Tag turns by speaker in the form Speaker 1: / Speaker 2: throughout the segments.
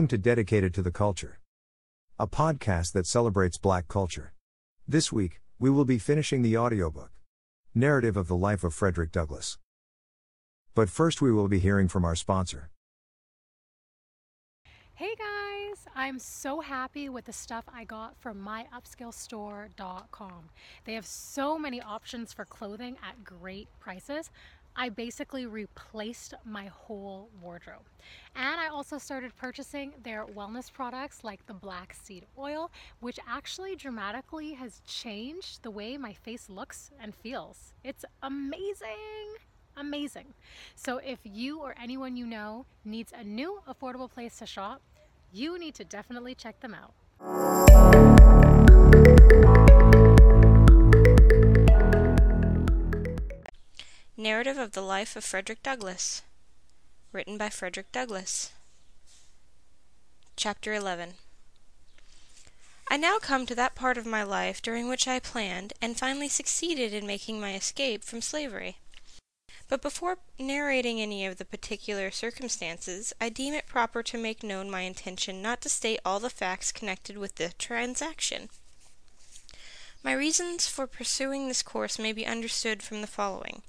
Speaker 1: Welcome to Dedicated to the Culture, a podcast that celebrates black culture. This week, we will be finishing the audiobook Narrative of the Life of Frederick Douglass. But first, we will be hearing from our sponsor.
Speaker 2: Hey guys, I'm so happy with the stuff I got from myupscalestore.com. They have so many options for clothing at great prices. I basically replaced my whole wardrobe. And I also started purchasing their wellness products like the black seed oil, which actually dramatically has changed the way my face looks and feels. It's amazing! Amazing. So, if you or anyone you know needs a new affordable place to shop, you need to definitely check them out.
Speaker 3: Narrative of the Life of Frederick Douglass. Written by Frederick Douglass. Chapter 11 I now come to that part of my life during which I planned and finally succeeded in making my escape from slavery. But before narrating any of the particular circumstances, I deem it proper to make known my intention not to state all the facts connected with the transaction. My reasons for pursuing this course may be understood from the following.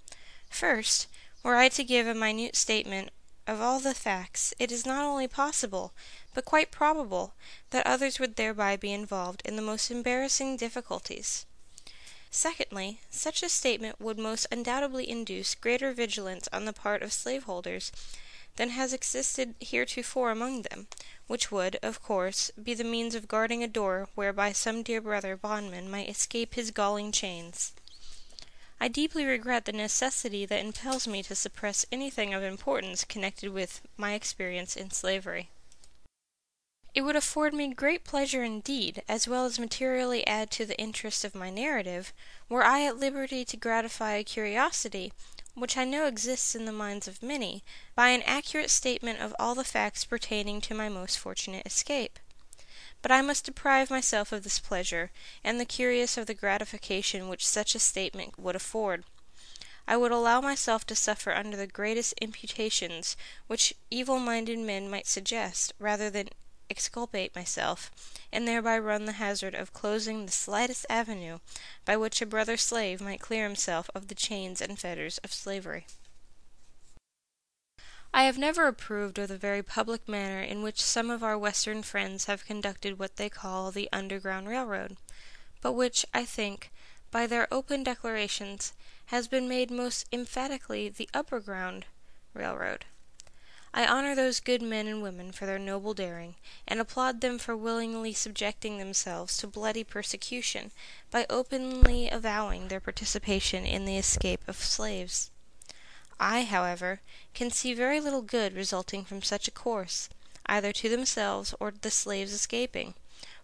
Speaker 3: First, were I to give a minute statement of all the facts, it is not only possible, but quite probable, that others would thereby be involved in the most embarrassing difficulties. Secondly, such a statement would most undoubtedly induce greater vigilance on the part of slaveholders than has existed heretofore among them, which would, of course, be the means of guarding a door whereby some dear brother bondman might escape his galling chains. I deeply regret the necessity that impels me to suppress anything of importance connected with my experience in slavery. It would afford me great pleasure indeed, as well as materially add to the interest of my narrative, were I at liberty to gratify a curiosity, which I know exists in the minds of many, by an accurate statement of all the facts pertaining to my most fortunate escape. But I must deprive myself of this pleasure, and the curious of the gratification which such a statement would afford. I would allow myself to suffer under the greatest imputations which evil minded men might suggest, rather than exculpate myself, and thereby run the hazard of closing the slightest avenue by which a brother slave might clear himself of the chains and fetters of slavery. I have never approved of the very public manner in which some of our Western friends have conducted what they call the Underground Railroad, but which, I think, by their open declarations, has been made most emphatically the Upperground Railroad. I honor those good men and women for their noble daring, and applaud them for willingly subjecting themselves to bloody persecution by openly avowing their participation in the escape of slaves. I, however, can see very little good resulting from such a course, either to themselves or the slaves escaping,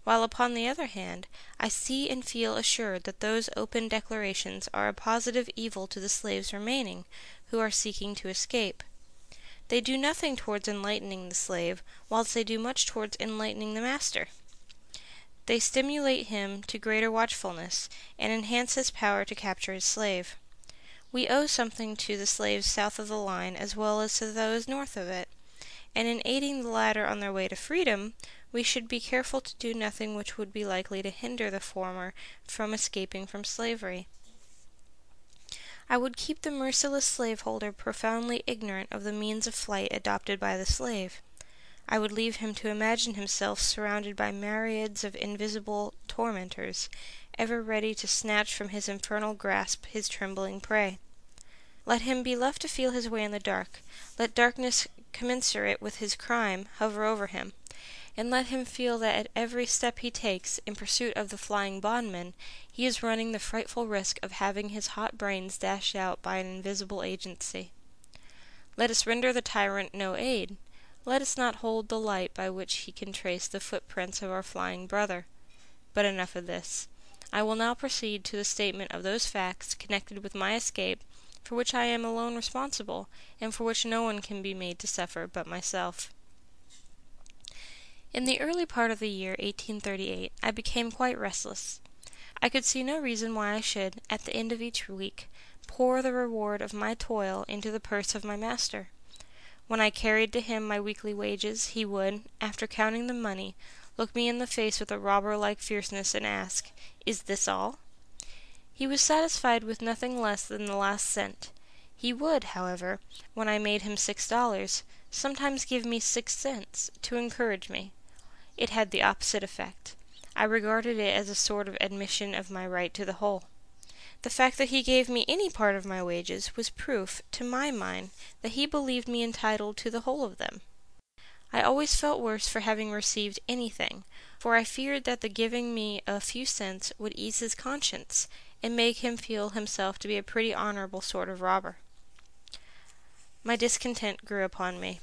Speaker 3: while upon the other hand I see and feel assured that those open declarations are a positive evil to the slaves remaining, who are seeking to escape. They do nothing towards enlightening the slave, whilst they do much towards enlightening the master. They stimulate him to greater watchfulness, and enhance his power to capture his slave. We owe something to the slaves south of the line as well as to those north of it, and in aiding the latter on their way to freedom, we should be careful to do nothing which would be likely to hinder the former from escaping from slavery. I would keep the merciless slaveholder profoundly ignorant of the means of flight adopted by the slave. I would leave him to imagine himself surrounded by myriads of invisible tormentors, ever ready to snatch from his infernal grasp his trembling prey. Let him be left to feel his way in the dark; let darkness commensurate with his crime hover over him, and let him feel that at every step he takes in pursuit of the flying bondman he is running the frightful risk of having his hot brains dashed out by an invisible agency. Let us render the tyrant no aid; let us not hold the light by which he can trace the footprints of our flying brother. But enough of this. I will now proceed to the statement of those facts connected with my escape for which I am alone responsible, and for which no one can be made to suffer but myself. In the early part of the year 1838 I became quite restless. I could see no reason why I should, at the end of each week, pour the reward of my toil into the purse of my master. When I carried to him my weekly wages, he would, after counting the money, look me in the face with a robber like fierceness and ask, Is this all? He was satisfied with nothing less than the last cent. He would, however, when I made him six dollars, sometimes give me six cents, to encourage me. It had the opposite effect. I regarded it as a sort of admission of my right to the whole. The fact that he gave me any part of my wages was proof, to my mind, that he believed me entitled to the whole of them. I always felt worse for having received anything, for I feared that the giving me a few cents would ease his conscience, and make him feel himself to be a pretty honorable sort of robber. My discontent grew upon me.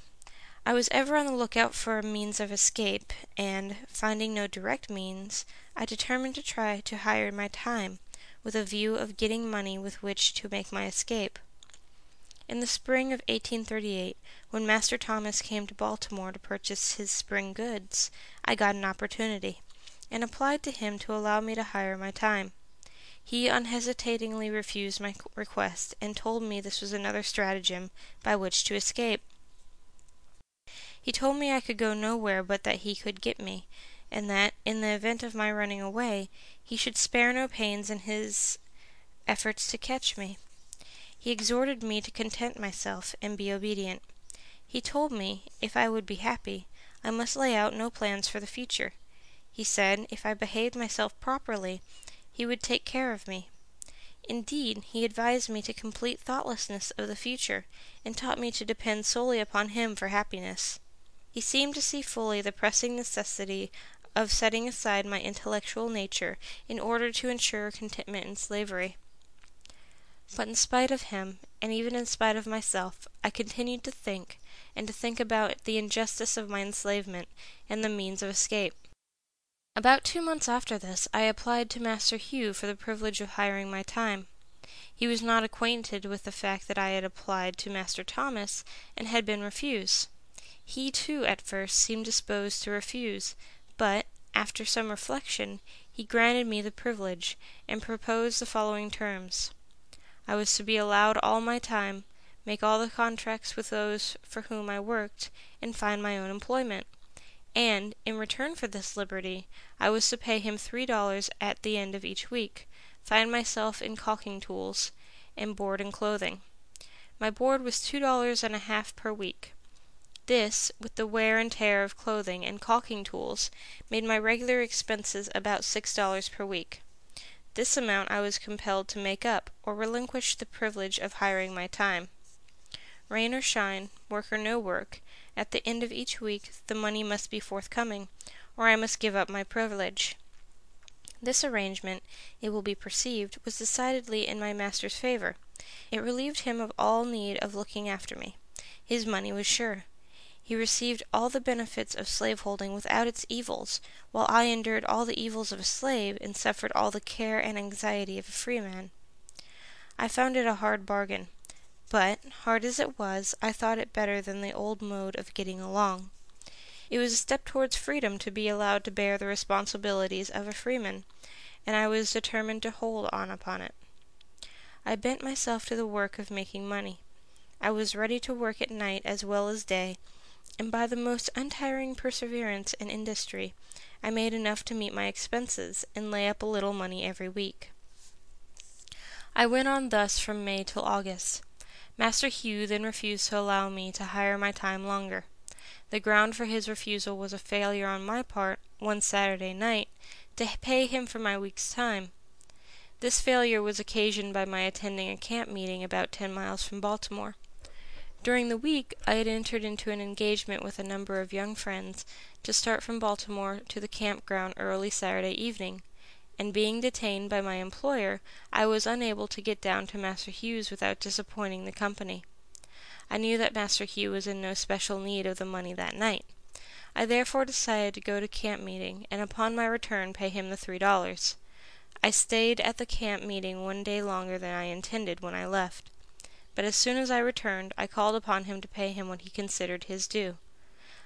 Speaker 3: I was ever on the lookout for a means of escape, and, finding no direct means, I determined to try to hire my time, with a view of getting money with which to make my escape. In the spring of 1838, when Master Thomas came to Baltimore to purchase his spring goods, I got an opportunity, and applied to him to allow me to hire my time. He unhesitatingly refused my request, and told me this was another stratagem by which to escape. He told me I could go nowhere but that he could get me, and that, in the event of my running away, he should spare no pains in his efforts to catch me. He exhorted me to content myself and be obedient. He told me, if I would be happy, I must lay out no plans for the future. He said, if I behaved myself properly, he would take care of me. Indeed, he advised me to complete thoughtlessness of the future, and taught me to depend solely upon him for happiness. He seemed to see fully the pressing necessity of setting aside my intellectual nature in order to ensure contentment in slavery. But in spite of him, and even in spite of myself, I continued to think, and to think about the injustice of my enslavement and the means of escape. About two months after this I applied to Master Hugh for the privilege of hiring my time. He was not acquainted with the fact that I had applied to Master Thomas and had been refused. He, too, at first seemed disposed to refuse, but, after some reflection, he granted me the privilege, and proposed the following terms. I was to be allowed all my time, make all the contracts with those for whom I worked, and find my own employment and, in return for this liberty, I was to pay him three dollars at the end of each week, find myself in caulking tools, and board and clothing. My board was two dollars and a half per week. This, with the wear and tear of clothing and caulking tools, made my regular expenses about six dollars per week. This amount I was compelled to make up, or relinquish the privilege of hiring my time. Rain or shine, work or no work, at the end of each week the money must be forthcoming, or I must give up my privilege. This arrangement, it will be perceived, was decidedly in my master's favor. It relieved him of all need of looking after me. His money was sure. He received all the benefits of slaveholding without its evils, while I endured all the evils of a slave and suffered all the care and anxiety of a freeman. I found it a hard bargain. But, hard as it was, I thought it better than the old mode of getting along. It was a step towards freedom to be allowed to bear the responsibilities of a freeman, and I was determined to hold on upon it. I bent myself to the work of making money. I was ready to work at night as well as day, and by the most untiring perseverance and industry I made enough to meet my expenses and lay up a little money every week. I went on thus from May till August. Master Hugh then refused to allow me to hire my time longer. The ground for his refusal was a failure on my part, one Saturday night, to pay him for my week's time. This failure was occasioned by my attending a camp meeting about ten miles from Baltimore. During the week I had entered into an engagement with a number of young friends to start from Baltimore to the camp ground early Saturday evening and being detained by my employer, I was unable to get down to Master Hugh's without disappointing the company. I knew that Master Hugh was in no special need of the money that night. I therefore decided to go to camp meeting, and upon my return pay him the three dollars. I stayed at the camp meeting one day longer than I intended when I left. But as soon as I returned, I called upon him to pay him what he considered his due.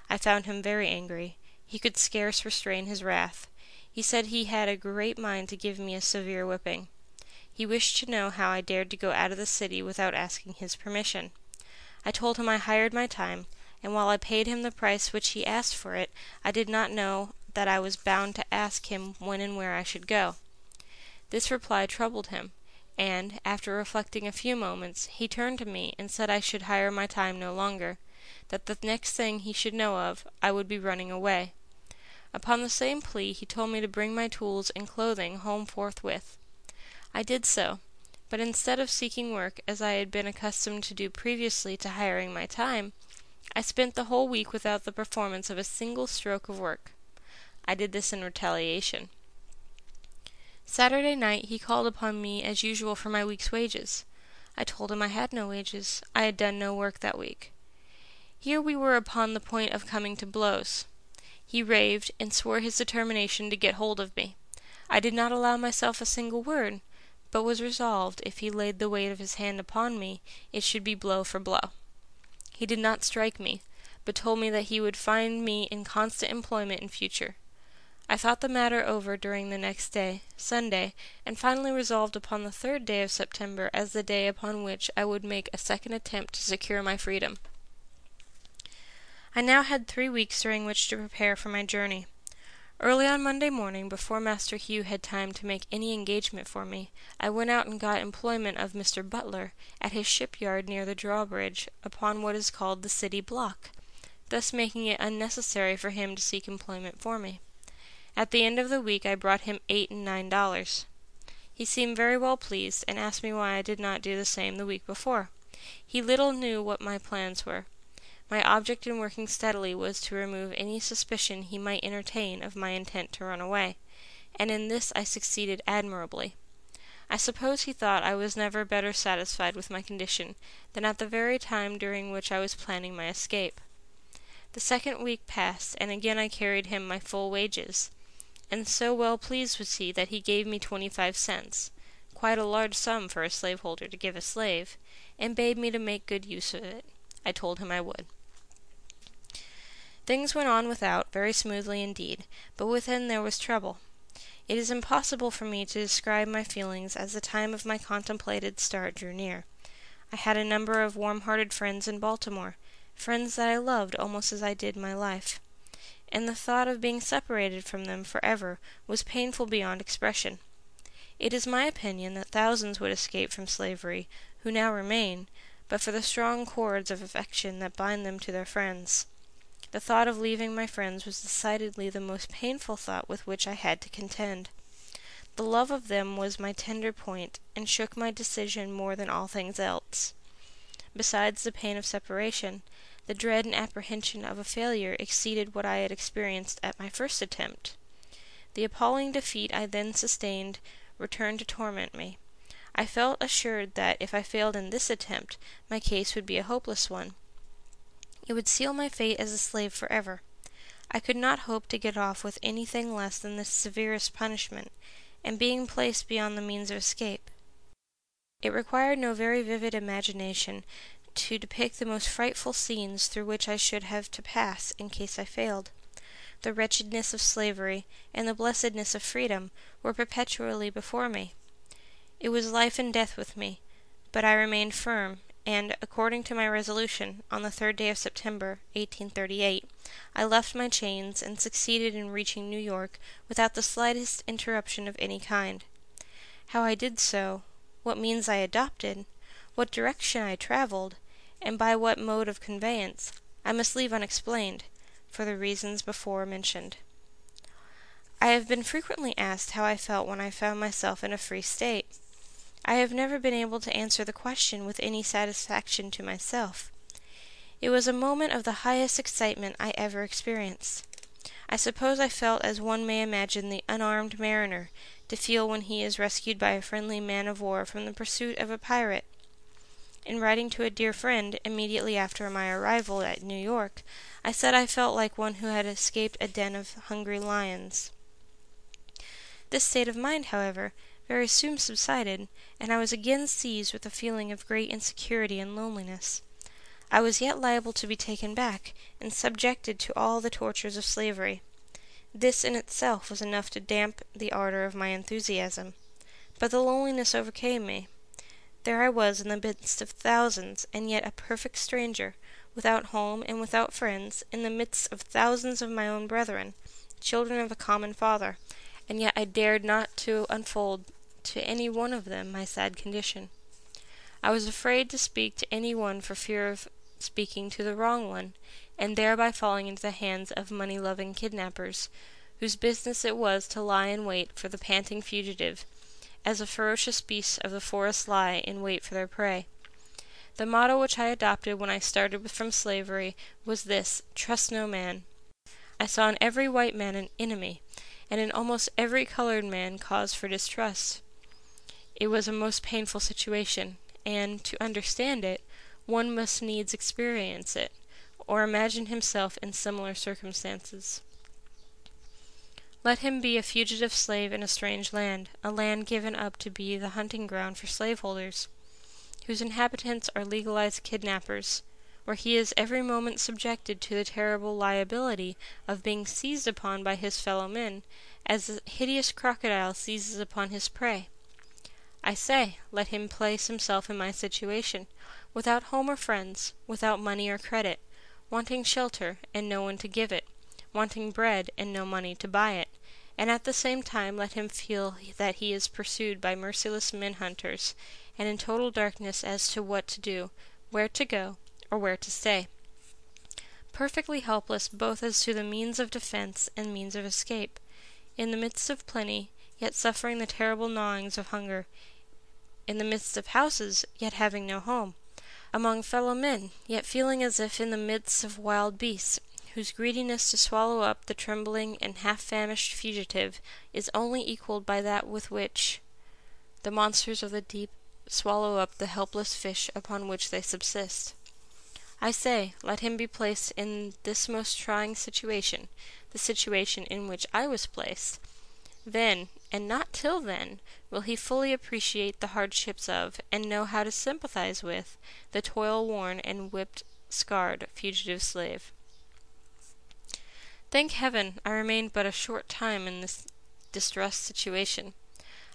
Speaker 3: I found him very angry. He could scarce restrain his wrath. He said he had a great mind to give me a severe whipping. He wished to know how I dared to go out of the city without asking his permission. I told him I hired my time, and while I paid him the price which he asked for it, I did not know that I was bound to ask him when and where I should go. This reply troubled him, and, after reflecting a few moments, he turned to me and said I should hire my time no longer, that the next thing he should know of I would be running away. Upon the same plea he told me to bring my tools and clothing home forthwith. I did so, but instead of seeking work as I had been accustomed to do previously to hiring my time, I spent the whole week without the performance of a single stroke of work. I did this in retaliation. Saturday night he called upon me as usual for my week's wages. I told him I had no wages. I had done no work that week. Here we were upon the point of coming to blows. He raved, and swore his determination to get hold of me. I did not allow myself a single word, but was resolved, if he laid the weight of his hand upon me, it should be blow for blow. He did not strike me, but told me that he would find me in constant employment in future. I thought the matter over during the next day, Sunday, and finally resolved upon the third day of September as the day upon which I would make a second attempt to secure my freedom. I now had three weeks during which to prepare for my journey. Early on Monday morning, before Master Hugh had time to make any engagement for me, I went out and got employment of Mr. Butler at his shipyard near the drawbridge upon what is called the City Block, thus making it unnecessary for him to seek employment for me. At the end of the week I brought him eight and nine dollars. He seemed very well pleased, and asked me why I did not do the same the week before. He little knew what my plans were. My object in working steadily was to remove any suspicion he might entertain of my intent to run away, and in this I succeeded admirably. I suppose he thought I was never better satisfied with my condition than at the very time during which I was planning my escape. The second week passed, and again I carried him my full wages and so well pleased was he that he gave me twenty five cents, quite a large sum for a slaveholder to give a slave, and bade me to make good use of it. I told him I would. Things went on without very smoothly indeed, but within there was trouble. It is impossible for me to describe my feelings as the time of my contemplated start drew near. I had a number of warm hearted friends in Baltimore, friends that I loved almost as I did my life and the thought of being separated from them for ever was painful beyond expression. It is my opinion that thousands would escape from slavery who now remain, but for the strong cords of affection that bind them to their friends. The thought of leaving my friends was decidedly the most painful thought with which I had to contend. The love of them was my tender point, and shook my decision more than all things else. Besides the pain of separation, the dread and apprehension of a failure exceeded what I had experienced at my first attempt. The appalling defeat I then sustained returned to torment me. I felt assured that if I failed in this attempt, my case would be a hopeless one. It would seal my fate as a slave forever. I could not hope to get off with anything less than the severest punishment, and being placed beyond the means of escape. It required no very vivid imagination to depict the most frightful scenes through which I should have to pass in case I failed. The wretchedness of slavery and the blessedness of freedom were perpetually before me. It was life and death with me, but I remained firm, and, according to my resolution, on the third day of September, 1838, I left my chains and succeeded in reaching New York without the slightest interruption of any kind. How I did so, what means I adopted, what direction I traveled, and by what mode of conveyance, I must leave unexplained, for the reasons before mentioned. I have been frequently asked how I felt when I found myself in a free state. I have never been able to answer the question with any satisfaction to myself. It was a moment of the highest excitement I ever experienced. I suppose I felt as one may imagine the unarmed mariner to feel when he is rescued by a friendly man of war from the pursuit of a pirate in writing to a dear friend immediately after my arrival at New York, I said I felt like one who had escaped a den of hungry lions. This state of mind, however, very soon subsided, and I was again seized with a feeling of great insecurity and loneliness. I was yet liable to be taken back, and subjected to all the tortures of slavery. This in itself was enough to damp the ardor of my enthusiasm. But the loneliness overcame me. There I was in the midst of thousands, and yet a perfect stranger, without home and without friends, in the midst of thousands of my own brethren, children of a common Father, and yet I dared not to unfold to any one of them my sad condition. I was afraid to speak to any one for fear of speaking to the wrong one, and thereby falling into the hands of money loving kidnappers, whose business it was to lie in wait for the panting fugitive, as the ferocious beasts of the forest lie in wait for their prey. The motto which I adopted when I started from slavery was this Trust no man. I saw in every white man an enemy, and in almost every colored man cause for distrust. It was a most painful situation, and, to understand it, one must needs experience it, or imagine himself in similar circumstances. Let him be a fugitive slave in a strange land, a land given up to be the hunting ground for slaveholders, whose inhabitants are legalized kidnappers, where he is every moment subjected to the terrible liability of being seized upon by his fellow men, as the hideous crocodile seizes upon his prey. I say, let him place himself in my situation, without home or friends, without money or credit, wanting shelter and no one to give it, wanting bread and no money to buy it, and at the same time let him feel that he is pursued by merciless men hunters, and in total darkness as to what to do, where to go, or where to stay. Perfectly helpless both as to the means of defense and means of escape, in the midst of plenty, yet suffering the terrible gnawings of hunger, in the midst of houses, yet having no home, among fellow men, yet feeling as if in the midst of wild beasts, whose greediness to swallow up the trembling and half famished fugitive is only equalled by that with which the monsters of the deep swallow up the helpless fish upon which they subsist. I say, let him be placed in this most trying situation, the situation in which I was placed. Then, and not till then, will he fully appreciate the hardships of, and know how to sympathize with, the toil worn and whipped scarred fugitive slave. Thank heaven, I remained but a short time in this distressed situation.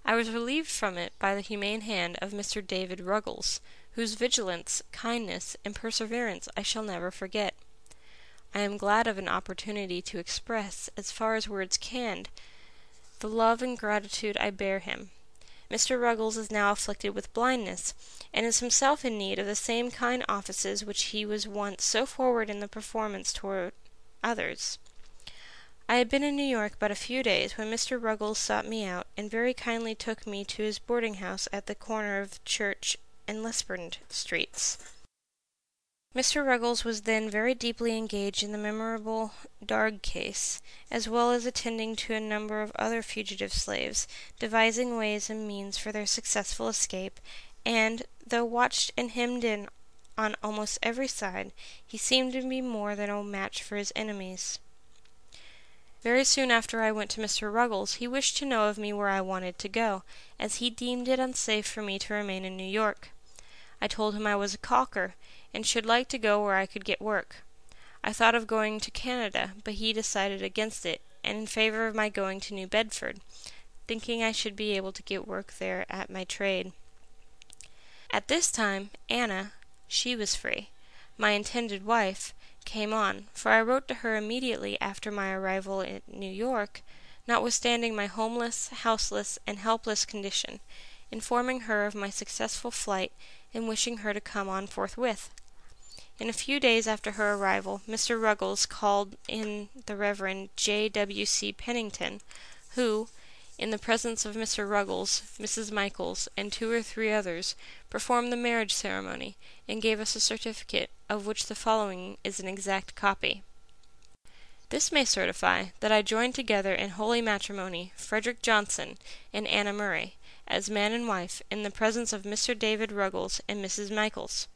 Speaker 3: I was relieved from it by the humane hand of Mr. David Ruggles, whose vigilance, kindness, and perseverance I shall never forget. I am glad of an opportunity to express, as far as words can, the love and gratitude I bear him. Mr. Ruggles is now afflicted with blindness, and is himself in need of the same kind offices which he was once so forward in the performance toward others. I had been in New York but a few days when Mr. Ruggles sought me out, and very kindly took me to his boarding house at the corner of Church and Lespenard streets. Mr. Ruggles was then very deeply engaged in the memorable Darg case, as well as attending to a number of other fugitive slaves, devising ways and means for their successful escape, and, though watched and hemmed in on almost every side, he seemed to be more than a match for his enemies. Very soon after I went to Mr. Ruggles, he wished to know of me where I wanted to go, as he deemed it unsafe for me to remain in New York. I told him I was a caulker, and should like to go where I could get work. I thought of going to Canada, but he decided against it, and in favor of my going to New Bedford, thinking I should be able to get work there at my trade. At this time, Anna she was free my intended wife, came on, for I wrote to her immediately after my arrival in New York, notwithstanding my homeless, houseless, and helpless condition, informing her of my successful flight and wishing her to come on forthwith. In a few days after her arrival, Mr. Ruggles called in the Reverend J. W. C. Pennington, who, in the presence of Mr. Ruggles, Mrs. Michaels, and two or three others, performed the marriage ceremony, and gave us a certificate, of which the following is an exact copy. This may certify that I joined together in holy matrimony Frederick Johnson and Anna Murray, as man and wife, in the presence of Mr. David Ruggles and Mrs. Michaels.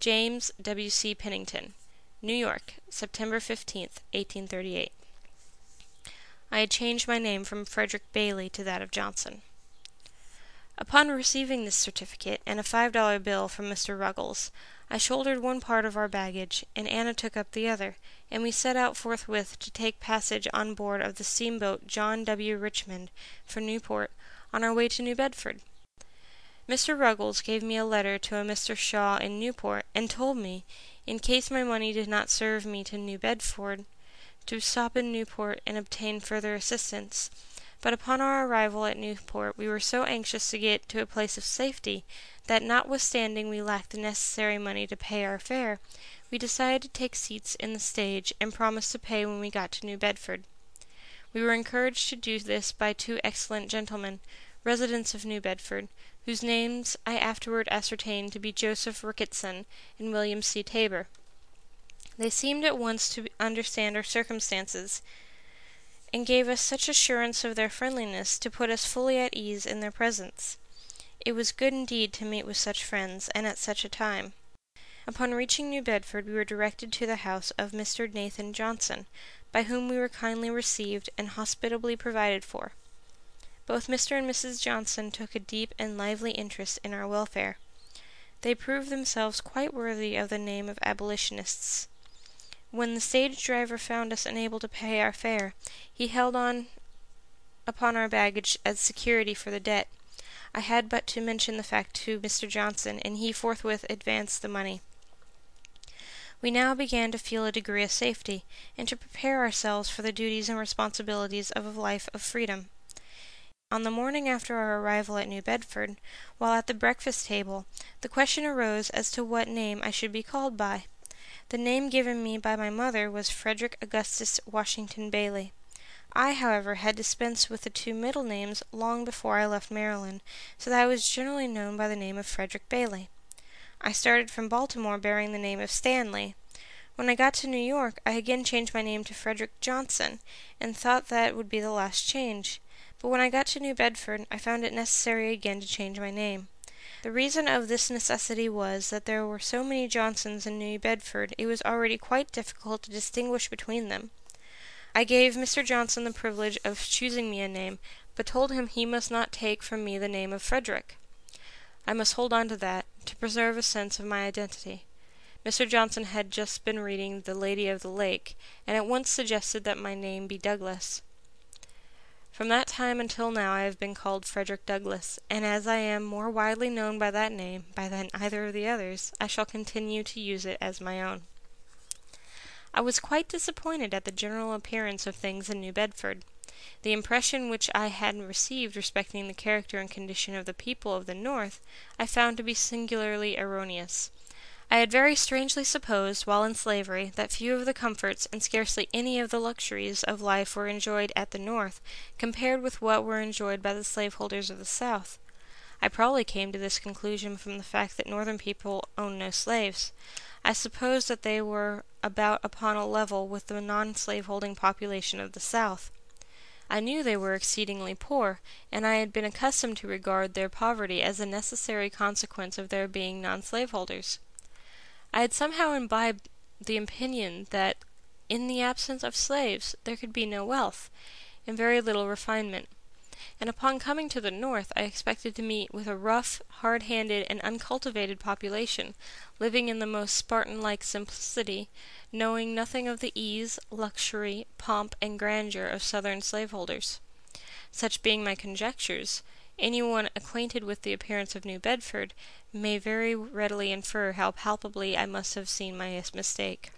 Speaker 3: James W. C. Pennington, New York, September 15th, 1838. I had changed my name from Frederick Bailey to that of Johnson. Upon receiving this certificate and a five dollar bill from Mr. Ruggles, I shouldered one part of our baggage, and Anna took up the other, and we set out forthwith to take passage on board of the steamboat John W. Richmond for Newport, on our way to New Bedford. Mr. Ruggles gave me a letter to a Mr. Shaw in Newport, and told me, in case my money did not serve me to New Bedford, to stop in Newport and obtain further assistance. But upon our arrival at Newport we were so anxious to get to a place of safety that, notwithstanding we lacked the necessary money to pay our fare, we decided to take seats in the stage and promised to pay when we got to New Bedford. We were encouraged to do this by two excellent gentlemen, residents of New Bedford, whose names I afterward ascertained to be Joseph Ricketson and William C. Taber. They seemed at once to understand our circumstances, and gave us such assurance of their friendliness to put us fully at ease in their presence. It was good indeed to meet with such friends, and at such a time. Upon reaching New Bedford we were directed to the house of Mr. Nathan Johnson, by whom we were kindly received and hospitably provided for. Both Mr. and Mrs. Johnson took a deep and lively interest in our welfare. They proved themselves quite worthy of the name of abolitionists. When the stage driver found us unable to pay our fare, he held on upon our baggage as security for the debt. I had but to mention the fact to Mr. Johnson, and he forthwith advanced the money. We now began to feel a degree of safety, and to prepare ourselves for the duties and responsibilities of a life of freedom. On the morning after our arrival at New Bedford, while at the breakfast table, the question arose as to what name I should be called by. The name given me by my mother was Frederick Augustus Washington Bailey. I, however, had dispensed with the two middle names long before I left Maryland, so that I was generally known by the name of Frederick Bailey. I started from Baltimore bearing the name of Stanley. When I got to New York, I again changed my name to Frederick Johnson, and thought that would be the last change but when I got to New Bedford I found it necessary again to change my name. The reason of this necessity was that there were so many Johnsons in New Bedford it was already quite difficult to distinguish between them. I gave Mr. Johnson the privilege of choosing me a name, but told him he must not take from me the name of Frederick. I must hold on to that, to preserve a sense of my identity. Mr. Johnson had just been reading The Lady of the Lake, and at once suggested that my name be Douglass. From that time until now I have been called Frederick Douglass, and as I am more widely known by that name than either of the others, I shall continue to use it as my own. I was quite disappointed at the general appearance of things in New Bedford. The impression which I had received respecting the character and condition of the people of the North I found to be singularly erroneous. I had very strangely supposed, while in slavery, that few of the comforts and scarcely any of the luxuries of life were enjoyed at the North, compared with what were enjoyed by the slaveholders of the South. I probably came to this conclusion from the fact that Northern people owned no slaves. I supposed that they were about upon a level with the non slaveholding population of the South. I knew they were exceedingly poor, and I had been accustomed to regard their poverty as a necessary consequence of their being non slaveholders. I had somehow imbibed the opinion that in the absence of slaves there could be no wealth, and very little refinement; and upon coming to the North I expected to meet with a rough, hard handed, and uncultivated population, living in the most Spartan like simplicity, knowing nothing of the ease, luxury, pomp, and grandeur of Southern slaveholders. Such being my conjectures, any one acquainted with the appearance of New Bedford may very readily infer how palpably I must have seen my mistake.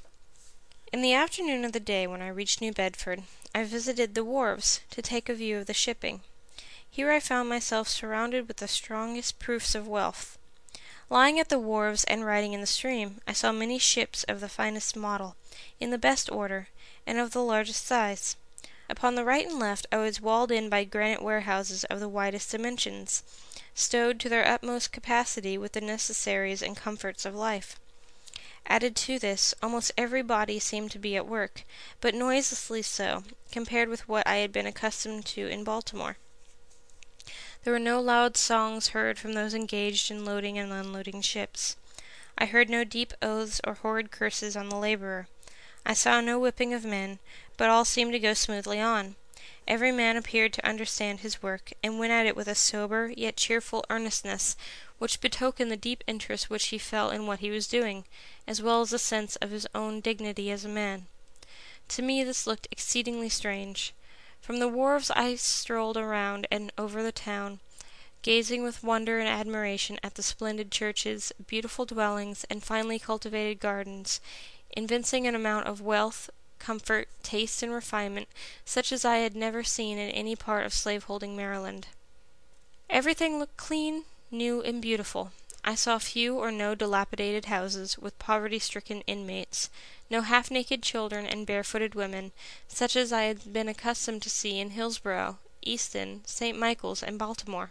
Speaker 3: In the afternoon of the day when I reached New Bedford, I visited the wharves to take a view of the shipping. Here I found myself surrounded with the strongest proofs of wealth. Lying at the wharves and riding in the stream, I saw many ships of the finest model, in the best order, and of the largest size. Upon the right and left I was walled in by granite warehouses of the widest dimensions stowed to their utmost capacity with the necessaries and comforts of life. Added to this, almost every body seemed to be at work, but noiselessly so, compared with what I had been accustomed to in Baltimore. There were no loud songs heard from those engaged in loading and unloading ships. I heard no deep oaths or horrid curses on the laborer. I saw no whipping of men, but all seemed to go smoothly on. Every man appeared to understand his work, and went at it with a sober, yet cheerful earnestness, which betokened the deep interest which he felt in what he was doing, as well as a sense of his own dignity as a man. To me this looked exceedingly strange. From the wharves I strolled around and over the town, gazing with wonder and admiration at the splendid churches, beautiful dwellings, and finely cultivated gardens, evincing an amount of wealth, comfort, taste, and refinement such as I had never seen in any part of slaveholding Maryland. Everything looked clean, new, and beautiful. I saw few or no dilapidated houses, with poverty stricken inmates, no half naked children and barefooted women, such as I had been accustomed to see in Hillsborough, Easton, St. Michael's, and Baltimore.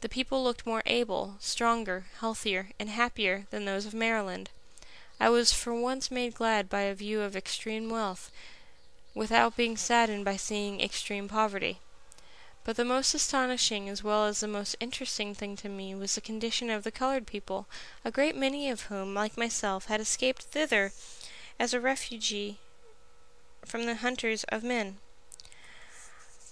Speaker 3: The people looked more able, stronger, healthier, and happier than those of Maryland. I was for once made glad by a view of extreme wealth, without being saddened by seeing extreme poverty. But the most astonishing as well as the most interesting thing to me was the condition of the colored people, a great many of whom, like myself, had escaped thither as a refugee from the hunters of men.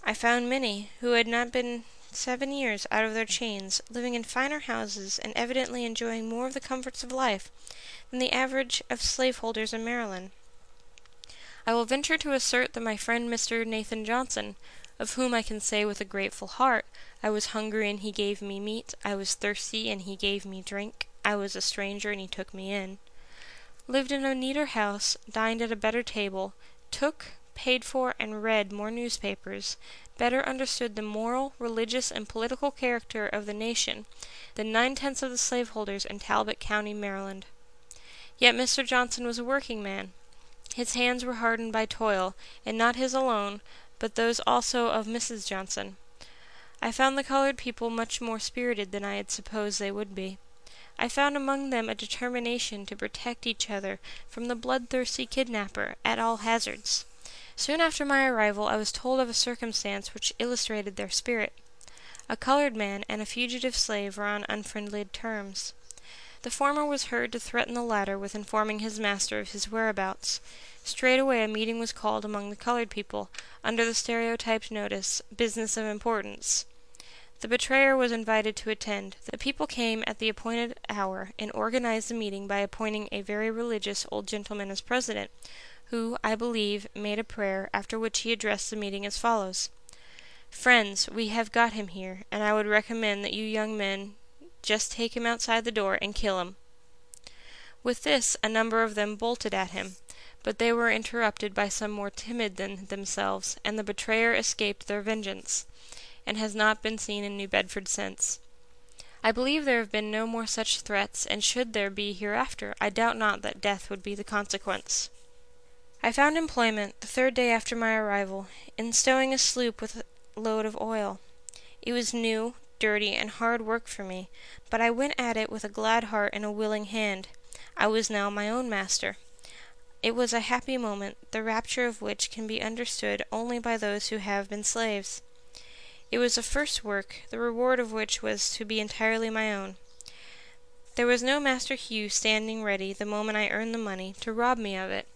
Speaker 3: I found many who had not been seven years out of their chains, living in finer houses and evidently enjoying more of the comforts of life than the average of slaveholders in Maryland. I will venture to assert that my friend Mr. Nathan Johnson, of whom I can say with a grateful heart, I was hungry and he gave me meat, I was thirsty and he gave me drink, I was a stranger and he took me in, lived in a neater house, dined at a better table, took, paid for, and read more newspapers, better understood the moral, religious, and political character of the nation than nine tenths of the slaveholders in Talbot County, Maryland. Yet Mr. Johnson was a working man. His hands were hardened by toil, and not his alone, but those also of Mrs. Johnson. I found the colored people much more spirited than I had supposed they would be. I found among them a determination to protect each other from the bloodthirsty kidnapper at all hazards. Soon after my arrival I was told of a circumstance which illustrated their spirit. A colored man and a fugitive slave were on unfriendly terms. The former was heard to threaten the latter with informing his master of his whereabouts. Straightway a meeting was called among the colored people, under the stereotyped notice, "Business of Importance." The betrayer was invited to attend. The people came at the appointed hour, and organized the meeting by appointing a very religious old gentleman as president who, I believe, made a prayer, after which he addressed the meeting as follows: "Friends, we have got him here, and I would recommend that you young men just take him outside the door and kill him." With this a number of them bolted at him, but they were interrupted by some more timid than themselves, and the betrayer escaped their vengeance, and has not been seen in New Bedford since. I believe there have been no more such threats, and should there be hereafter, I doubt not that death would be the consequence. I found employment, the third day after my arrival, in stowing a sloop with a load of oil. It was new, dirty, and hard work for me, but I went at it with a glad heart and a willing hand. I was now my own master. It was a happy moment, the rapture of which can be understood only by those who have been slaves. It was a first work, the reward of which was to be entirely my own. There was no Master Hugh standing ready, the moment I earned the money, to rob me of it.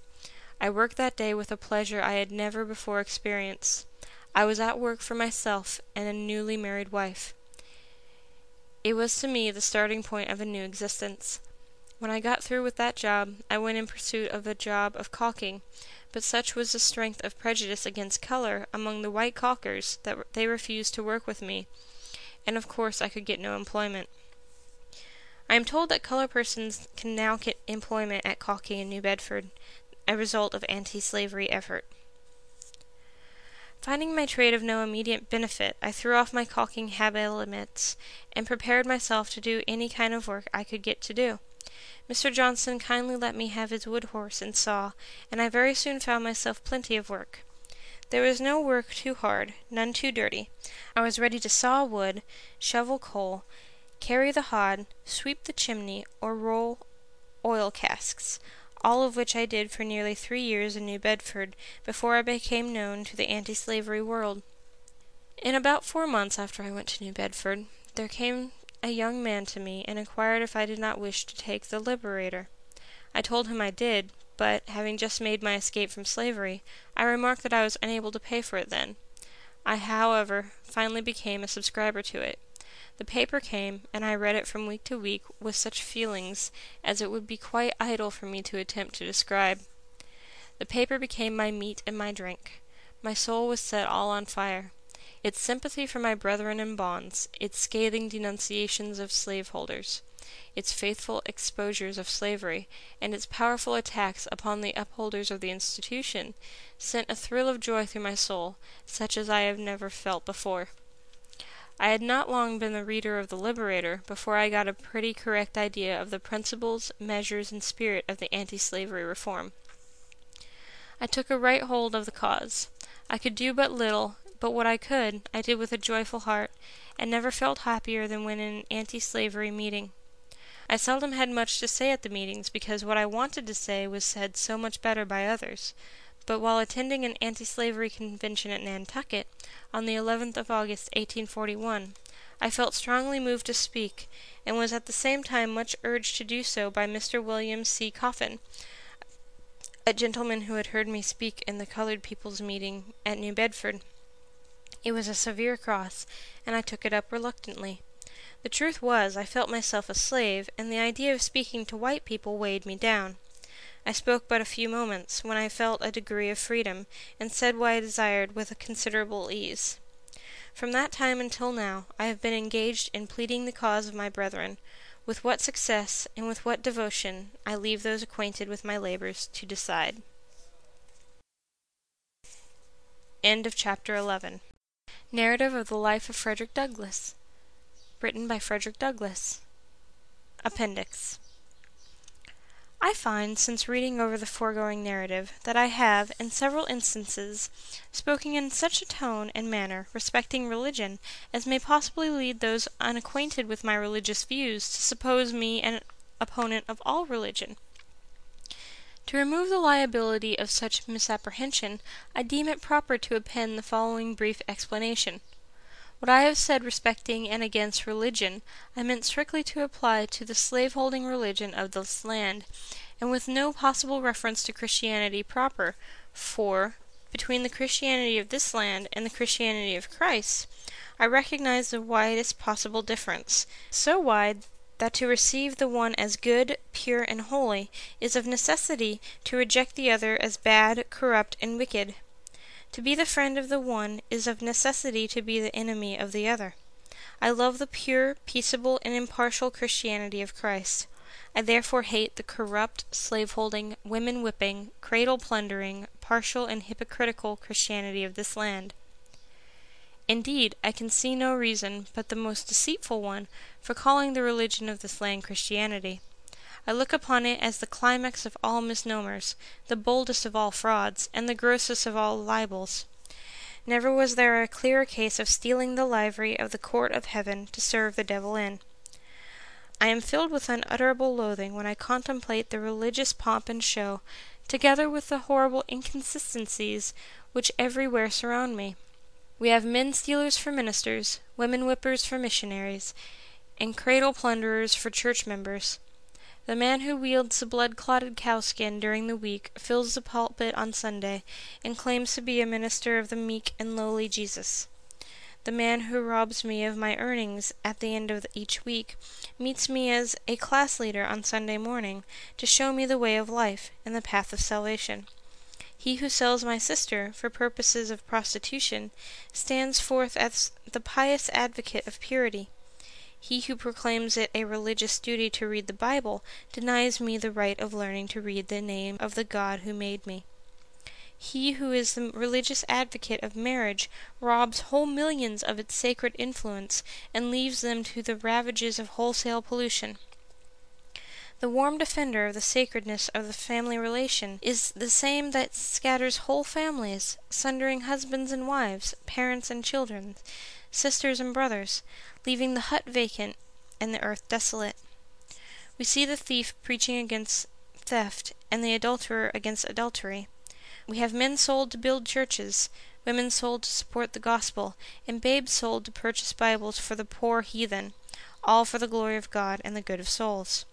Speaker 3: I worked that day with a pleasure I had never before experienced. I was at work for myself and a newly married wife. It was to me the starting point of a new existence. When I got through with that job, I went in pursuit of the job of caulking, but such was the strength of prejudice against color among the white caulkers that they refused to work with me, and of course I could get no employment. I am told that colored persons can now get employment at caulking in New Bedford a result of anti slavery effort. Finding my trade of no immediate benefit, I threw off my caulking habiliments and prepared myself to do any kind of work I could get to do. Mr. Johnson kindly let me have his wood horse and saw, and I very soon found myself plenty of work. There was no work too hard, none too dirty. I was ready to saw wood, shovel coal, carry the hod, sweep the chimney, or roll oil casks all of which I did for nearly three years in New Bedford before I became known to the anti slavery world. In about four months after I went to New Bedford, there came a young man to me and inquired if I did not wish to take the Liberator. I told him I did, but, having just made my escape from slavery, I remarked that I was unable to pay for it then. I, however, finally became a subscriber to it. The paper came, and I read it from week to week with such feelings as it would be quite idle for me to attempt to describe. The paper became my meat and my drink. My soul was set all on fire. its sympathy for my brethren in bonds, its scathing denunciations of slaveholders, its faithful exposures of slavery, and its powerful attacks upon the upholders of the institution, sent a thrill of joy through my soul, such as I have never felt before. I had not long been the reader of the Liberator before I got a pretty correct idea of the principles, measures, and spirit of the anti slavery reform. I took a right hold of the cause. I could do but little, but what I could, I did with a joyful heart, and never felt happier than when in an anti slavery meeting. I seldom had much to say at the meetings because what I wanted to say was said so much better by others, but while attending an anti slavery convention at Nantucket, on the 11th of August, 1841, I felt strongly moved to speak, and was at the same time much urged to do so by Mr. William C. Coffin, a gentleman who had heard me speak in the colored people's meeting at New Bedford. It was a severe cross, and I took it up reluctantly. The truth was, I felt myself a slave, and the idea of speaking to white people weighed me down. I spoke but a few moments, when I felt a degree of freedom, and said what I desired with a considerable ease. From that time until now, I have been engaged in pleading the cause of my brethren. With what success, and with what devotion, I leave those acquainted with my labors to decide. End of chapter 11. Narrative of the Life of Frederick Douglass. Written by Frederick Douglass. Appendix. I find, since reading over the foregoing narrative, that I have, in several instances, spoken in such a tone and manner respecting religion as may possibly lead those unacquainted with my religious views to suppose me an opponent of all religion. To remove the liability of such misapprehension, I deem it proper to append the following brief explanation. What I have said respecting and against religion, I meant strictly to apply to the slaveholding religion of this land, and with no possible reference to Christianity proper, for, between the Christianity of this land and the Christianity of Christ, I recognize the widest possible difference, so wide that to receive the one as good, pure, and holy, is of necessity to reject the other as bad, corrupt, and wicked. To be the friend of the one is of necessity to be the enemy of the other. I love the pure, peaceable, and impartial Christianity of Christ. I therefore hate the corrupt, slave-holding, women-whipping, cradle-plundering, partial, and hypocritical Christianity of this land. Indeed, I can see no reason, but the most deceitful one, for calling the religion of this land Christianity. I look upon it as the climax of all misnomers, the boldest of all frauds, and the grossest of all libels. Never was there a clearer case of stealing the livery of the court of heaven to serve the devil in. I am filled with unutterable loathing when I contemplate the religious pomp and show, together with the horrible inconsistencies which everywhere surround me. We have men stealers for ministers, women whippers for missionaries, and cradle plunderers for church members. The man who wields a blood clotted cowskin during the week fills the pulpit on Sunday, and claims to be a minister of the meek and lowly Jesus. The man who robs me of my earnings at the end of each week meets me as a class leader on Sunday morning to show me the way of life and the path of salvation. He who sells my sister for purposes of prostitution stands forth as the pious advocate of purity. He who proclaims it a religious duty to read the Bible denies me the right of learning to read the name of the God who made me. He who is the religious advocate of marriage robs whole millions of its sacred influence and leaves them to the ravages of wholesale pollution. The warm defender of the sacredness of the family relation is the same that scatters whole families, sundering husbands and wives, parents and children, sisters and brothers, leaving the hut vacant and the earth desolate. We see the thief preaching against theft and the adulterer against adultery. We have men sold to build churches, women sold to support the gospel, and babes sold to purchase Bibles for the poor heathen, all for the glory of God and the good of souls.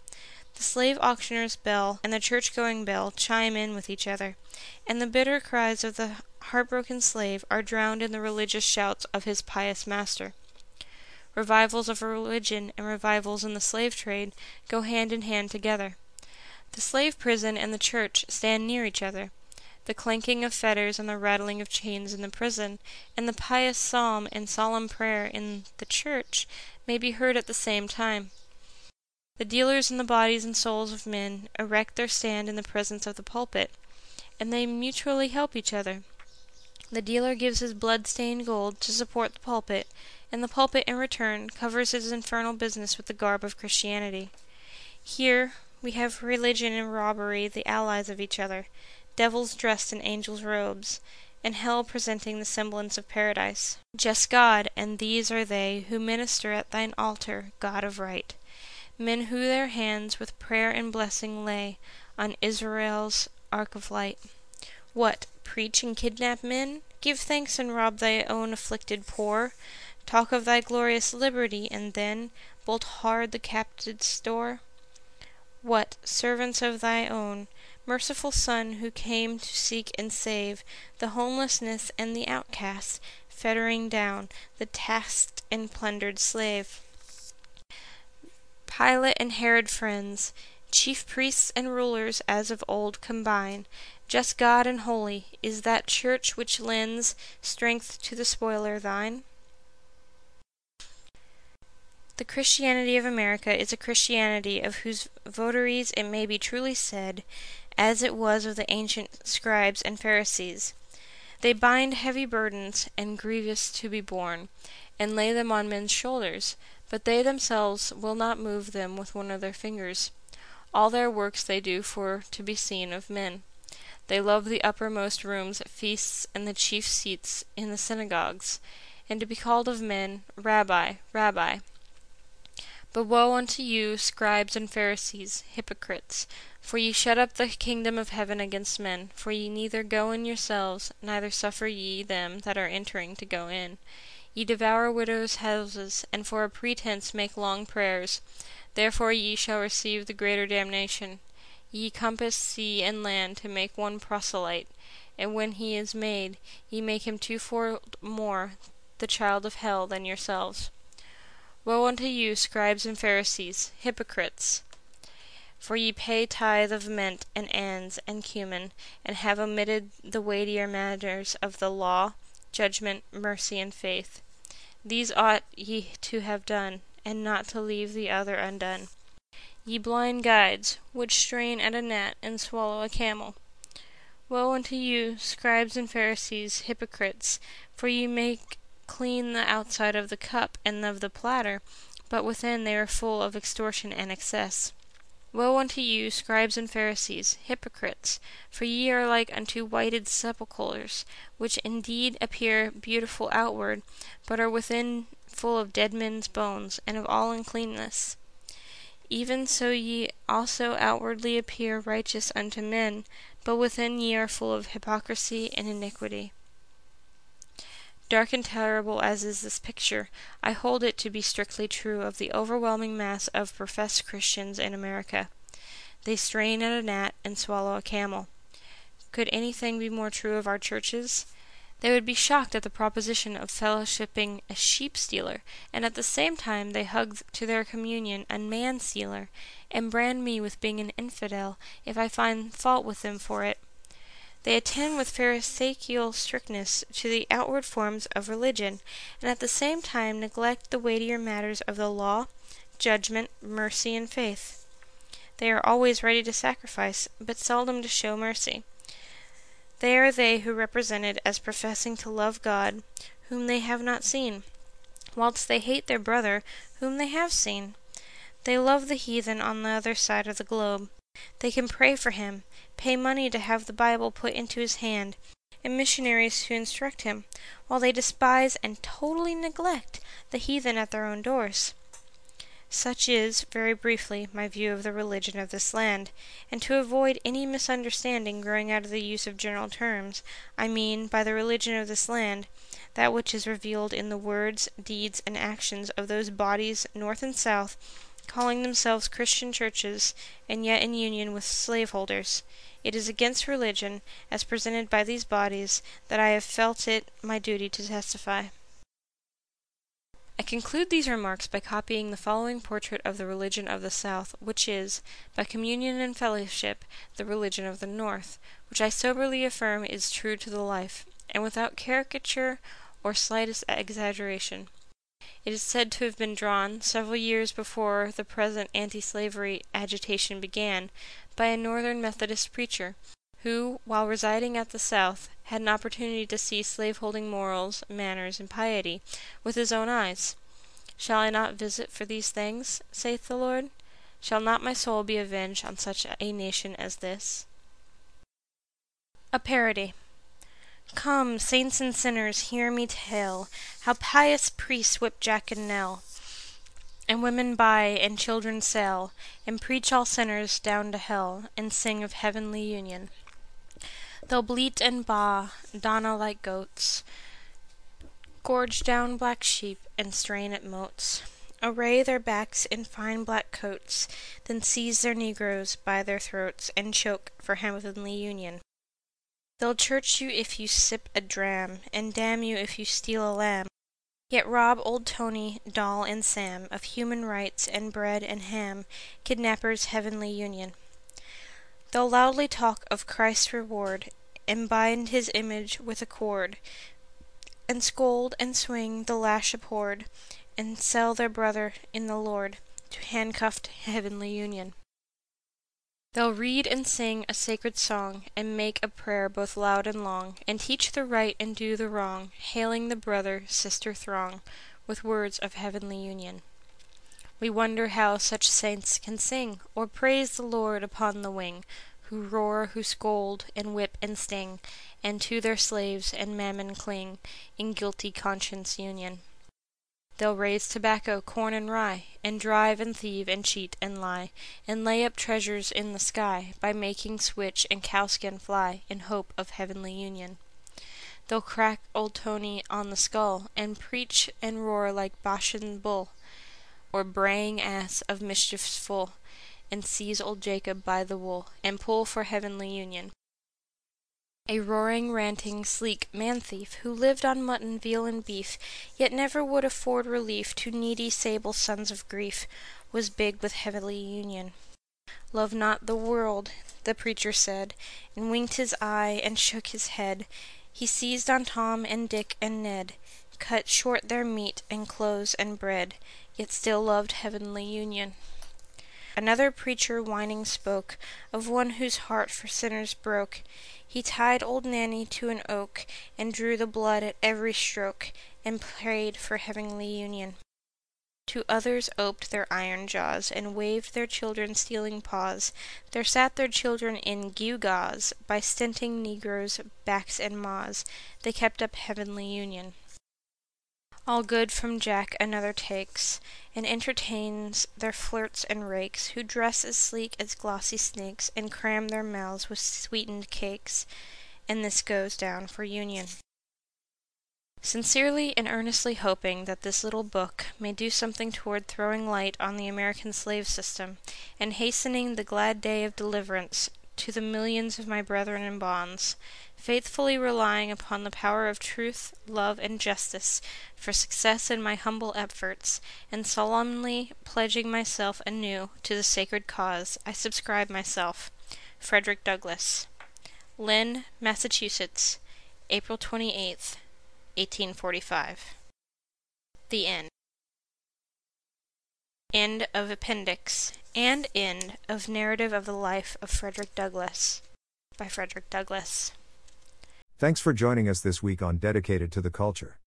Speaker 3: The slave auctioneer's bell and the church going bell chime in with each other, and the bitter cries of the heartbroken slave are drowned in the religious shouts of his pious master. Revivals of religion and revivals in the slave trade go hand in hand together. The slave prison and the church stand near each other. the clanking of fetters and the rattling of chains in the prison, and the pious psalm and solemn prayer in the church may be heard at the same time. The dealers in the bodies and souls of men erect their stand in the presence of the pulpit, and they mutually help each other. The dealer gives his blood stained gold to support the pulpit, and the pulpit in return covers his infernal business with the garb of Christianity. Here we have religion and robbery the allies of each other, devils dressed in angels' robes, and hell presenting the semblance of paradise. Just God, and these are they who minister at thine altar, God of right. Men who their hands with prayer and blessing lay on Israel's ark of light. What, preach and kidnap men? Give thanks and rob thy own afflicted poor. Talk of thy glorious liberty, and then bolt hard the captive's door? What, servants of thy own, merciful Son, who came to seek and save the homelessness and the outcast, fettering down the tasked and plundered slave? Pilate and Herod friends, chief priests and rulers as of old combine, just God and holy, is that church which lends strength to the spoiler thine? The Christianity of America is a Christianity of whose votaries it may be truly said, as it was of the ancient scribes and Pharisees, They bind heavy burdens, and grievous to be borne, and lay them on men's shoulders, but they themselves will not move them with one of their fingers. All their works they do for to be seen of men. They love the uppermost rooms at feasts and the chief seats in the synagogues, and to be called of men, Rabbi, Rabbi. But woe unto you, scribes and Pharisees, hypocrites! For ye shut up the kingdom of heaven against men. For ye neither go in yourselves, neither suffer ye them that are entering to go in. Ye devour widows' houses, and for a pretence make long prayers. Therefore ye shall receive the greater damnation. Ye compass sea and land to make one proselyte, and when he is made, ye make him twofold more the child of hell than yourselves. Woe unto you, scribes and Pharisees, hypocrites! For ye pay tithe of mint and anise and cummin, and have omitted the weightier matters of the law, judgment, mercy, and faith. These ought ye to have done, and not to leave the other undone. Ye blind guides, which strain at a gnat and swallow a camel! Woe unto you, scribes and Pharisees, hypocrites! For ye make clean the outside of the cup and of the platter, but within they are full of extortion and excess. Woe unto you, scribes and Pharisees, hypocrites! For ye are like unto whited sepulchres, which indeed appear beautiful outward, but are within full of dead men's bones, and of all uncleanness. Even so ye also outwardly appear righteous unto men, but within ye are full of hypocrisy and iniquity. Dark and terrible as is this picture, I hold it to be strictly true of the overwhelming mass of professed Christians in America. They strain at a gnat and swallow a camel. Could anything be more true of our churches? They would be shocked at the proposition of fellowshipping a sheep stealer, and at the same time they hug to their communion a man stealer, and brand me with being an infidel if I find fault with them for it. They attend with pharisaical strictness to the outward forms of religion, and at the same time neglect the weightier matters of the law, judgment, mercy, and faith. They are always ready to sacrifice, but seldom to show mercy. They are they who represented as professing to love God, whom they have not seen, whilst they hate their brother, whom they have seen. They love the heathen on the other side of the globe. They can pray for him, pay money to have the Bible put into his hand, and missionaries to instruct him, while they despise and totally neglect the heathen at their own doors. Such is, very briefly, my view of the religion of this land, and to avoid any misunderstanding growing out of the use of general terms, I mean by the religion of this land that which is revealed in the words, deeds, and actions of those bodies, North and South, calling themselves Christian churches, and yet in union with slaveholders. It is against religion, as presented by these bodies, that I have felt it my duty to testify. I conclude these remarks by copying the following portrait of the religion of the South, which is, by communion and fellowship, the religion of the North, which I soberly affirm is true to the life, and without caricature or slightest exaggeration. It is said to have been drawn, several years before the present anti slavery agitation began, by a Northern Methodist preacher, who, while residing at the South, had an opportunity to see slaveholding morals, manners, and piety with his own eyes. Shall I not visit for these things, saith the Lord? Shall not my soul be avenged on such a nation as this? A parody. Come, saints and sinners, hear me tell How pious priests whip Jack and Nell, And women buy and children sell, And preach all sinners down to hell, And sing of heavenly union. They'll bleat and baa, Donna like goats, Gorge down black sheep, and strain at motes, Array their backs in fine black coats, Then seize their negroes by their throats, And choke for heavenly union. They'll church you if you sip a dram, And damn you if you steal a lamb, Yet rob old Tony, Doll, and Sam Of human rights and bread and ham, Kidnappers' heavenly union. They'll loudly talk of Christ's reward, And bind his image with a cord, And scold and swing the lash abhorred, And sell their brother in the Lord To handcuffed heavenly union. They'll read and sing a sacred song, And make a prayer both loud and long, And teach the right and do the wrong, Hailing the brother sister throng With words of heavenly union. We wonder how such saints can sing, Or praise the Lord upon the wing, Who roar, who scold, and whip, and sting, And to their slaves and mammon cling In guilty conscience union. They'll raise tobacco, corn, and rye, And drive and thieve and cheat and lie, And lay up treasures in the sky By making switch and cowskin fly In hope of heavenly union. They'll crack old Tony on the skull, And preach and roar like Bashan bull, Or braying ass of mischiefs full, And seize old Jacob by the wool, And pull for heavenly union. A roaring, ranting, sleek man thief, Who lived on mutton, veal, and beef, Yet never would afford relief To needy sable sons of grief, Was big with heavenly union. Love not the world, the preacher said, And winked his eye and shook his head. He seized on Tom and Dick and Ned, Cut short their meat and clothes and bread, Yet still loved heavenly union. Another preacher whining spoke Of one whose heart for sinners broke. He tied old Nanny to an oak, And drew the blood at every stroke, And prayed for heavenly union. Two others oped their iron jaws, And waved their children stealing paws. There sat their children in gewgaws, By stinting negroes' backs and maws, They kept up heavenly union. All good from Jack another takes, And entertains their flirts and rakes, Who dress as sleek as glossy snakes, And cram their mouths with sweetened cakes, And this goes down for union. Sincerely and earnestly hoping that this little book may do something toward throwing light on the American slave system, and hastening the glad day of deliverance to the millions of my brethren in bonds, faithfully relying upon the power of truth, love, and justice for success in my humble efforts, and solemnly pledging myself anew to the sacred cause, I subscribe myself. Frederick Douglass. Lynn, Massachusetts, April 28th, 1845. The End. End of Appendix and End of Narrative of the Life of Frederick Douglass by Frederick Douglass.
Speaker 1: Thanks for joining us this week on Dedicated to the Culture.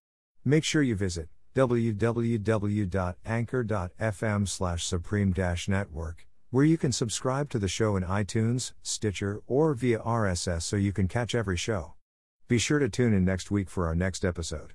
Speaker 1: Make sure you visit www.anchor.fm slash supreme network, where you can subscribe to the show in iTunes, Stitcher, or via RSS so you can catch every show. Be sure to tune in next week for our next episode.